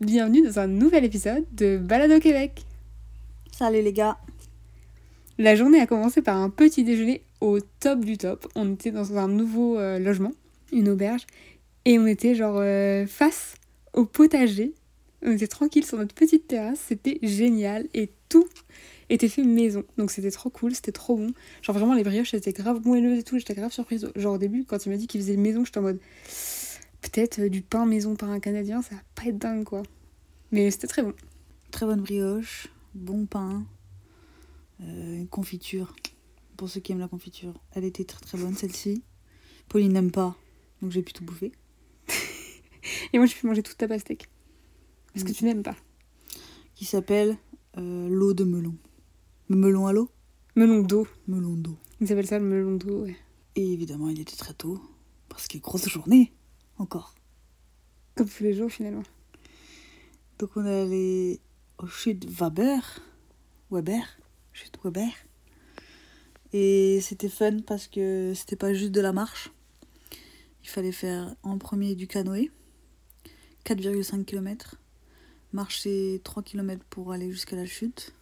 Bienvenue dans un nouvel épisode de Balade au Québec. Salut les gars. La journée a commencé par un petit déjeuner au top du top. On était dans un nouveau euh, logement, une auberge, et on était genre euh, face au potager. On était tranquille sur notre petite terrasse, c'était génial et tout était fait maison. Donc c'était trop cool, c'était trop bon. Genre vraiment les brioches étaient grave moelleuses et tout, j'étais grave surprise. Genre au début quand il m'a dit qu'il faisait maison, j'étais en mode peut-être euh, du pain maison par un canadien, ça va pas être dingue quoi. Mais c'était très bon. Très bonne brioche, bon pain, euh, une confiture. Pour ceux qui aiment la confiture, elle était très très bonne celle-ci. Pauline n'aime pas, donc j'ai pu tout bouffer. Et moi j'ai pu manger toute ta pastèque. Parce que tu n'aimes pas. Qui s'appelle euh, l'eau de melon. Melon à l'eau? Melon d'eau. Melon d'eau. Ils appellent ça le melon d'eau, ouais. Et évidemment, il était très tôt, parce que grosse journée, encore. Comme tous les jours finalement. Donc on est allé au chute Weber. Weber. Chute Weber. Et c'était fun parce que c'était pas juste de la marche. Il fallait faire en premier du canoë. 4,5 km. Marcher 3 km pour aller jusqu'à la chute.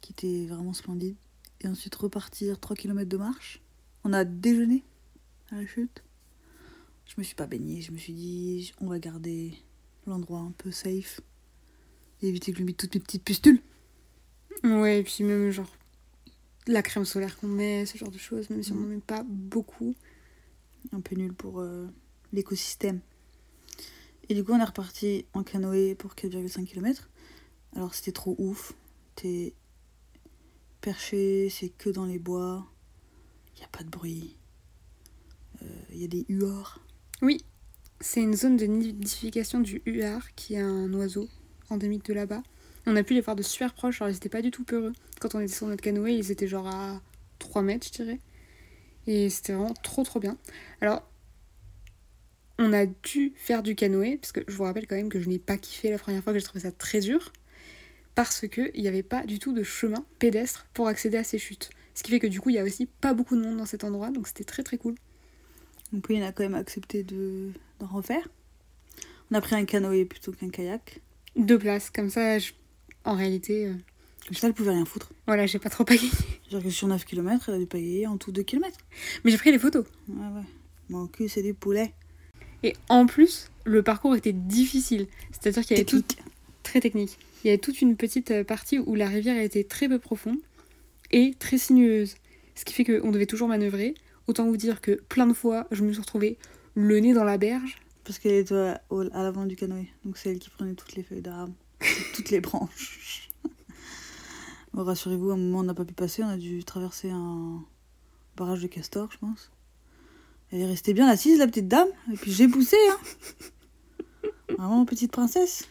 Qui était vraiment splendide. Et ensuite repartir 3 km de marche. On a déjeuné à la chute. Je me suis pas baignée. Je me suis dit, on va garder l'endroit un peu safe et éviter que je lui mette toutes mes petites pustules. Ouais, et puis même genre la crème solaire qu'on met, ce genre de choses, même si on n'en met pas beaucoup. Un peu nul pour euh, l'écosystème. Et du coup, on est reparti en canoë pour 4,5 km. Alors, c'était trop ouf. T'es perché, c'est que dans les bois. Il n'y a pas de bruit. Il y a des huards. Oui, c'est une zone de nidification du huard, qui est un oiseau endémique de là-bas. On a pu les voir de super proches, genre ils étaient pas du tout peureux. Quand on était sur notre canoë, ils étaient genre à 3 mètres, je dirais. Et c'était vraiment trop trop bien. Alors, on a dû faire du canoë, parce que je vous rappelle quand même que je n'ai pas kiffé la première fois, que j'ai trouvé ça très dur, parce qu'il n'y avait pas du tout de chemin pédestre pour accéder à ces chutes. Ce qui fait que du coup, il y a aussi pas beaucoup de monde dans cet endroit, donc c'était très très cool. Donc, oui, on a quand même accepté de, d'en refaire. On a pris un canoë plutôt qu'un kayak. Deux places, comme ça, je- en réalité, euh, Comme ça, elle pouvait rien foutre. voilà, j'ai pas trop payé. C'est-à-dire que sur 9 km, elle a dû payer en tout 2 km. Mais j'ai pris les photos. Ouais, ouais. Mon cul, c'est du poulet. Et en plus, le parcours était difficile. C'est-à-dire qu'il y avait tout très technique. Il y avait toute une petite euh, partie où la rivière était très peu profonde et très sinueuse. Ce qui fait qu'on devait toujours manœuvrer. Autant vous dire que plein de fois, je me suis retrouvée le nez dans la berge. Parce qu'elle était à, l'avant du canoë. Donc c'est elle qui prenait toutes les feuilles d'arbre, toutes les branches. Bon, rassurez-vous, à un moment on n'a pas pu passer, on a dû traverser un barrage de castor, je pense. Elle est restée bien assise, la petite dame, et puis j'ai poussé, hein. Vraiment petite princesse.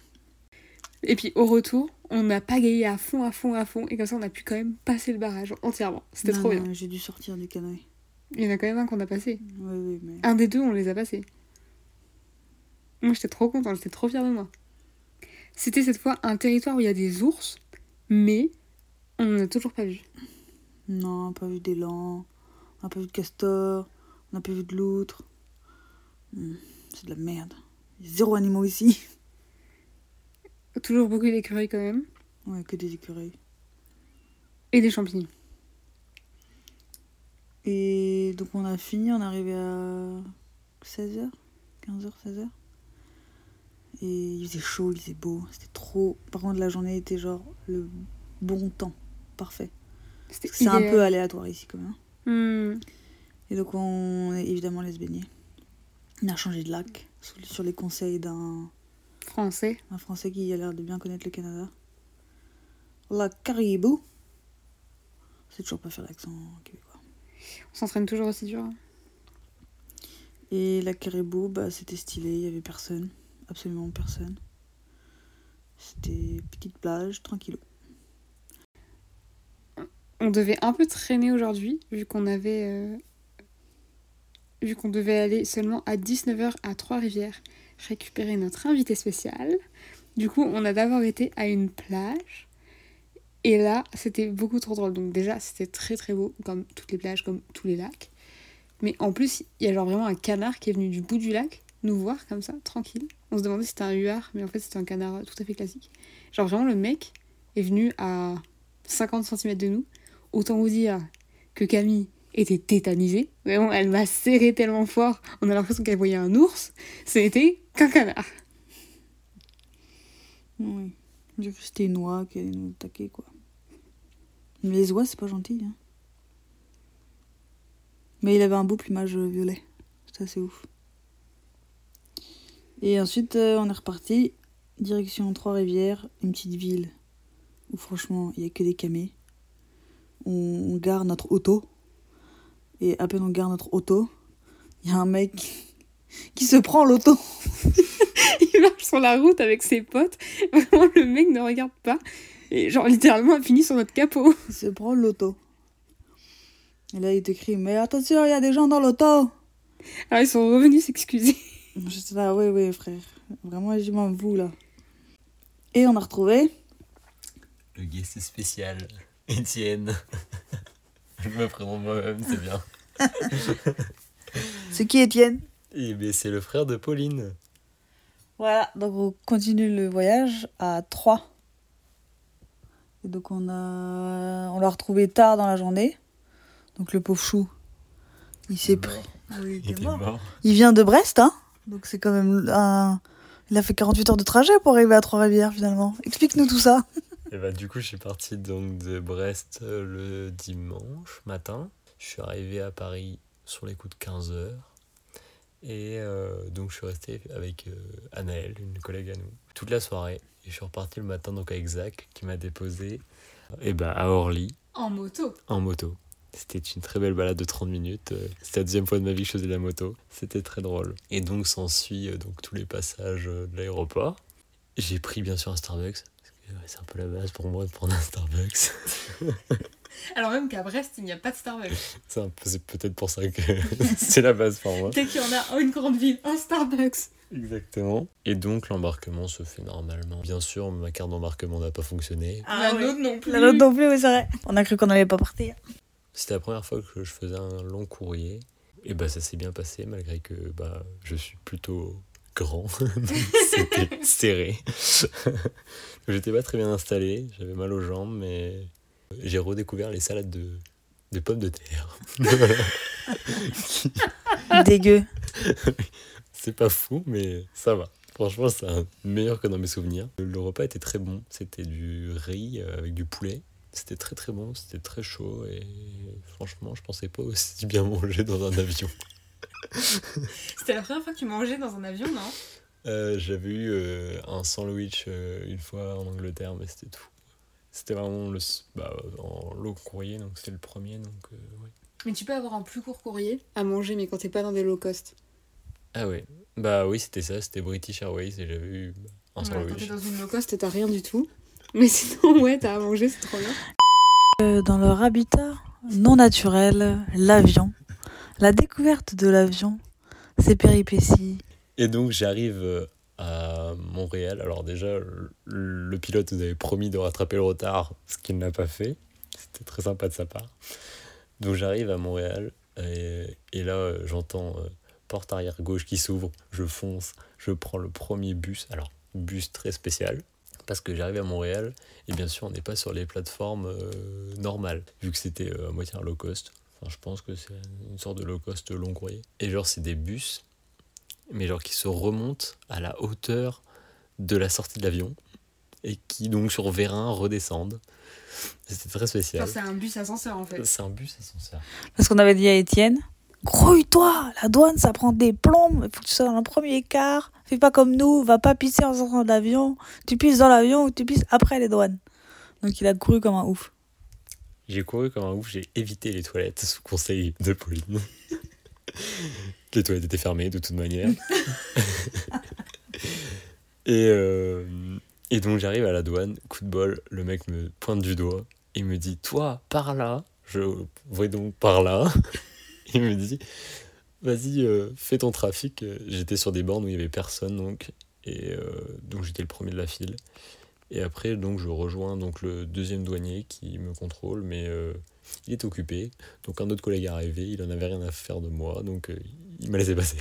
Et puis au retour, on a pagayé à fond, à fond, à fond. Et comme ça, on a pu quand même passer le barrage entièrement. C'était trop bien. J'ai dû sortir du canoë. Il y en a quand même un qu'on a passé. Oui, oui, mais. Un des deux, on les a passés. Moi, j'étais trop contente, j'étais trop fière de moi. C'était cette fois un territoire où il y a des ours, mais on n'en a toujours pas vu. Non, on n'a pas vu d'élan, on n'a pas vu de castor, on n'a pas vu de loutre. Hmm, c'est de la merde. Il y a zéro animaux ici. Toujours beaucoup d'écureuils quand même, Ouais, que des écureuils. et des champignons. Et donc on a fini, on est arrivé à 16h, 15h, 16h. Et il faisait chaud, il faisait beau, c'était trop. Par contre, la journée était genre le bon temps, parfait. C'est un peu aléatoire ici quand même. Hmm. Et donc on est évidemment allé se baigner. On a changé de lac sur les conseils d'un Français. un Français qui a l'air de bien connaître le Canada. La Caribou. C'est toujours pas faire l'accent québécois. On s'entraîne toujours aussi dur. Et la Caribou, bah, c'était stylé, il y avait personne, absolument personne. C'était petite plage, tranquille. On devait un peu traîner aujourd'hui, vu qu'on avait. euh, Vu qu'on devait aller seulement à 19h à Trois-Rivières récupérer notre invité spécial. Du coup, on a d'abord été à une plage. Et là, c'était beaucoup trop drôle. Donc, déjà, c'était très très beau, comme toutes les plages, comme tous les lacs. Mais en plus, il y a genre vraiment un canard qui est venu du bout du lac nous voir comme ça, tranquille. On se demandait si c'était un huard, mais en fait c'était un canard tout à fait classique. Genre vraiment le mec est venu à 50 cm de nous. Autant vous dire que Camille était tétanisée. Vraiment, elle m'a serré tellement fort. On a l'impression qu'elle voyait un ours. C'était qu'un canard. Oui. C'était une oie qui allait nous attaquer, quoi. Mais les oies, c'est pas gentil. Hein. Mais il avait un beau plumage violet. C'est assez ouf. Et ensuite, euh, on est reparti. Direction Trois-Rivières, une petite ville où franchement, il n'y a que des camés. On, on gare notre auto. Et à peine on gare notre auto, il y a un mec qui se prend l'auto. Il marche sur la route avec ses potes. Vraiment, le mec ne regarde pas. Et genre, littéralement, a fini sur notre capot. Il se prend l'auto. Et là, il te crie Mais attention, il y a des gens dans l'auto Alors, ils sont revenus s'excuser. J'étais là, oui, oui, frère. Vraiment, je m'en vous là. Et on a retrouvé. Le guest spécial, Étienne. Je me présente moi-même, c'est bien. C'est qui, Étienne Et ben, c'est le frère de Pauline. Voilà, donc on continue le voyage à 3. Et donc on a on l'a retrouvé tard dans la journée. Donc le pauvre chou, il s'est pris. Il était mort. Il vient de Brest, hein Donc c'est quand même un... Il a fait 48 heures de trajet pour arriver à Trois-Rivières finalement. Explique-nous tout ça. Et bah, du coup, je suis parti donc de Brest euh, le dimanche matin. Je suis arrivé à Paris sur les coups de 15 heures. Et euh, donc, je suis resté avec euh, Anaëlle, une collègue à nous, toute la soirée. Et je suis reparti le matin donc avec Zach qui m'a déposé et bah, à Orly En moto. en moto. C'était une très belle balade de 30 minutes. Euh, C'était la deuxième fois de ma vie que je faisais de la moto. C'était très drôle. Et donc s'ensuit euh, donc tous les passages euh, de l'aéroport. J'ai pris bien sûr un Starbucks. C'est un peu la base pour moi de prendre un Starbucks. Alors même qu'à Brest, il n'y a pas de Starbucks. C'est un peu- c'est peut-être pour ça que c'est la base pour moi. Dès qu'il y en a une grande ville, un Starbucks. Exactement. Et donc l'embarquement se fait normalement. Bien sûr, ma carte d'embarquement n'a pas fonctionné. La nôtre non plus. La nôtre non plus, oui, c'est vrai. On a cru qu'on n'allait pas partir. C'était la première fois que je faisais un long courrier. Et bah ça s'est bien passé malgré que bah je suis plutôt grand. C'était serré. J'étais pas très bien installé, j'avais mal aux jambes, mais j'ai redécouvert les salades de, de pommes de terre. Dégueu. C'est pas fou, mais ça va. Franchement, c'est meilleur que dans mes souvenirs. Le repas était très bon. C'était du riz euh, avec du poulet. C'était très très bon, c'était très chaud et franchement, je pensais pas aussi bien manger dans un avion. C'était la première fois que tu mangeais dans un avion, non? Euh, J'avais eu euh, un sandwich euh, une fois en Angleterre, mais c'était tout. C'était vraiment le, bah, en long courrier, donc c'était le premier. Donc, euh, ouais. Mais tu peux avoir un plus court courrier à manger, mais quand t'es pas dans des low cost. Ah ouais, bah oui, c'était ça, c'était British Airways et j'avais eu bah, un Voilà, quand t'es sandwich. dans une low cost, t'as rien du tout. Mais sinon, ouais, t'as à manger, c'est trop bien. Euh, Dans leur habitat non naturel, l'avion. La découverte de l'avion, ses péripéties. Et donc j'arrive euh, à Montréal. Alors déjà, le- pilote nous avait promis de rattraper le retard, ce qu'il n'a pas fait. C'était très sympa de sa part. Donc j'arrive à Montréal et, là j'entends euh, porte arrière gauche qui s'ouvre. Je fonce, je prends le premier bus. Alors bus très spécial. Parce que j'arrive à Montréal et bien sûr on n'est pas sur les plateformes euh, normales vu que c'était à moitié low cost. Enfin, je pense que c'est une sorte de low cost long courrier. Et genre c'est des bus mais genre qui se remontent à la hauteur de la sortie de l'avion et qui donc sur Vérin redescendent. C'était très spécial. Enfin, c'est un bus ascenseur en fait. C'est un bus ascenseur. Parce qu'on avait dit à Étienne Grouille-toi, la douane ça prend des plombs, il faut que tu sois dans le premier quart. Fais pas comme nous, va pas pisser en sortant de l'avion. Tu pisses dans l'avion ou tu pisses après les douanes. Donc il a couru comme un ouf. J'ai couru comme un ouf, j'ai évité les toilettes sous conseil de Pauline. les toilettes étaient fermées de toute manière. et, euh, et donc j'arrive à la douane, coup de bol, le mec me pointe du doigt et me dit Toi, par là. Je vois donc par là. Il me dit Vas-y, euh, fais ton trafic. J'étais sur des bornes où il y avait personne, donc. Et euh, donc j'étais le premier de la file. Et après, donc, je rejoins donc, le deuxième douanier qui me contrôle, mais euh, il est occupé. Donc, un autre collègue est arrivé, il en avait rien à faire de moi, donc euh, il m'a laissé passer.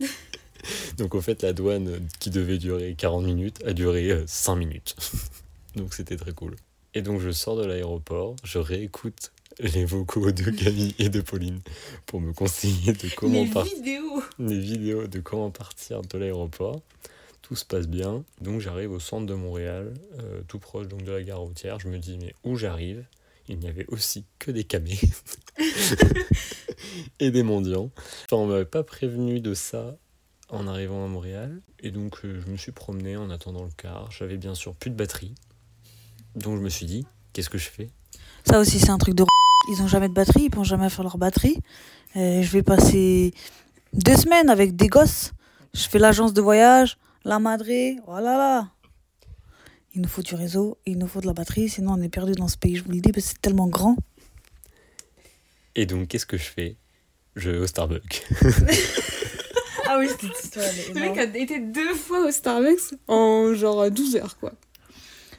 Donc, au fait, la douane qui devait durer 40 minutes a duré euh, 5 minutes. donc, c'était très cool. Et donc, je sors de l'aéroport, je réécoute les vocaux de Camille et de Pauline pour me conseiller de comment Les partir des vidéos de comment partir de l'aéroport. Tout se passe bien. Donc j'arrive au centre de Montréal, euh, tout proche donc de la gare routière. Je me dis mais où j'arrive? Il n'y avait aussi que des camés et des mendiants. Enfin on m'avait pas prévenu de ça en arrivant à Montréal. Et donc euh, je me suis promené en attendant le car. J'avais bien sûr plus de batterie. Donc je me suis dit qu'est-ce que je fais? Ça aussi, c'est un truc de. Ils ont jamais de batterie, ils pensent jamais à faire leur batterie. Euh, je vais passer deux semaines avec des gosses. Je fais l'agence de voyage, la madré, voilà là. Il nous faut du réseau, il nous faut de la batterie, sinon on est perdu dans ce pays, je vous le dis, parce que c'est tellement grand. Et donc qu'est-ce que je fais? Je vais au Starbucks. Ah oui, cette histoire, Le mec a été deux fois au Starbucks en genre 12 heures quoi.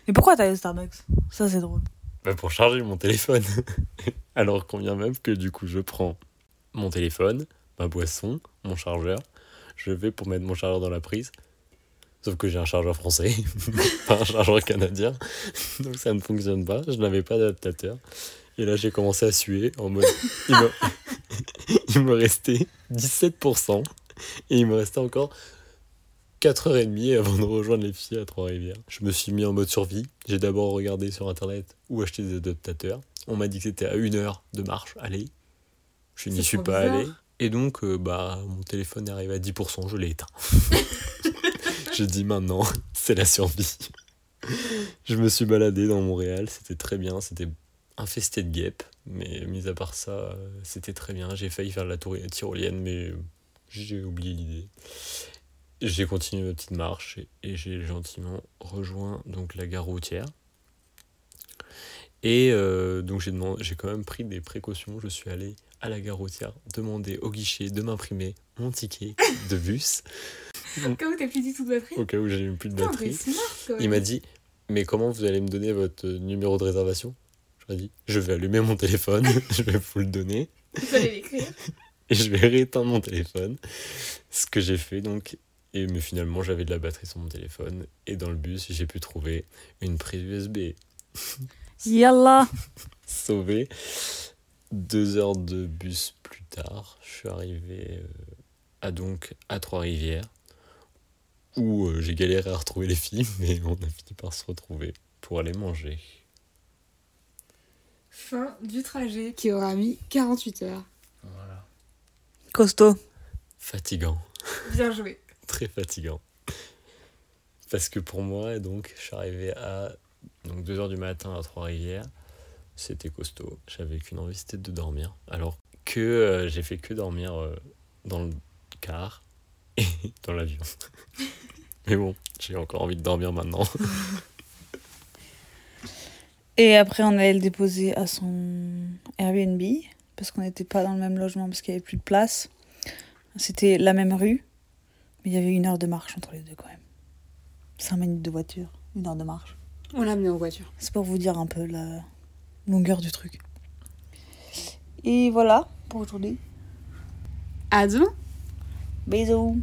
Mais pourquoi t'as au Starbucks? Ça, c'est drôle. Bah, pour charger mon téléphone. Alors qu'on vient même que du coup je prends mon téléphone, ma boisson, mon chargeur, je vais pour mettre mon chargeur dans la prise. Sauf que j'ai un chargeur français, pas un chargeur canadien. Donc ça ne fonctionne pas, je n'avais pas d'adaptateur. Et là j'ai commencé à suer en mode... Il me, il me restait 17% et il me restait encore 4h30 avant de rejoindre les filles à Trois-Rivières. Je me suis mis en mode survie. J'ai d'abord regardé sur internet où acheter des adaptateurs. On m'a dit que c'était à une heure de marche. Allez, je n'y suis pas bizarre. allé. Et donc, euh, bah, mon téléphone est arrivé à 10%, je l'ai éteint. je dis maintenant, c'est la survie. je me suis baladé dans Montréal, c'était très bien, c'était infesté de guêpes, mais mis à part ça, euh, c'était très bien. J'ai failli faire la tour tyrolienne, mais j'ai oublié l'idée. J'ai continué ma petite marche et, j'ai gentiment rejoint donc la gare routière. Et euh, donc j'ai quand même pris des précautions. Je suis allé à la gare routière demander au guichet de m'imprimer mon ticket de bus Comme t'as plus du tout de batterie. au cas où j'ai plus de Putain, batterie. smart quand Il m'a dit Mais comment vous allez me donner votre numéro de réservation? Je lui ai dit Je vais allumer mon téléphone, je vais vous le donner Il fallait l'écrire. et je vais rééteindre mon téléphone. Ce que j'ai fait donc. Et mais finalement, j'avais de la batterie sur mon téléphone. Et dans le bus, j'ai pu trouver une prise USB. Yallah Sauvé. Deux heures de bus plus tard, je suis arrivé euh, à donc à Trois-Rivières. Où euh, j'ai galéré à retrouver les filles, mais on a fini par se retrouver pour aller manger. Fin du trajet qui aura mis 48 heures. Voilà. Costaud. Fatigant. Bien joué. très fatigant. Parce que pour moi, donc, je suis arrivé à donc 2h du matin à Trois-Rivières. C'était costaud. J'avais qu'une envie, c'était de dormir. Alors que euh, j'ai fait que dormir euh, dans le car et dans l'avion. Mais bon, j'ai encore envie de dormir maintenant. Et après, on allait le déposer à son Airbnb, parce qu'on n'était pas dans le même logement, parce qu'il n'y avait plus de place. C'était la même rue, mais il y avait une heure de marche entre les deux quand même. Cinq minutes de voiture, une heure de marche. On l'a amené en voiture. C'est pour vous dire un peu la longueur du truc. Et voilà pour aujourd'hui. À demain Bisous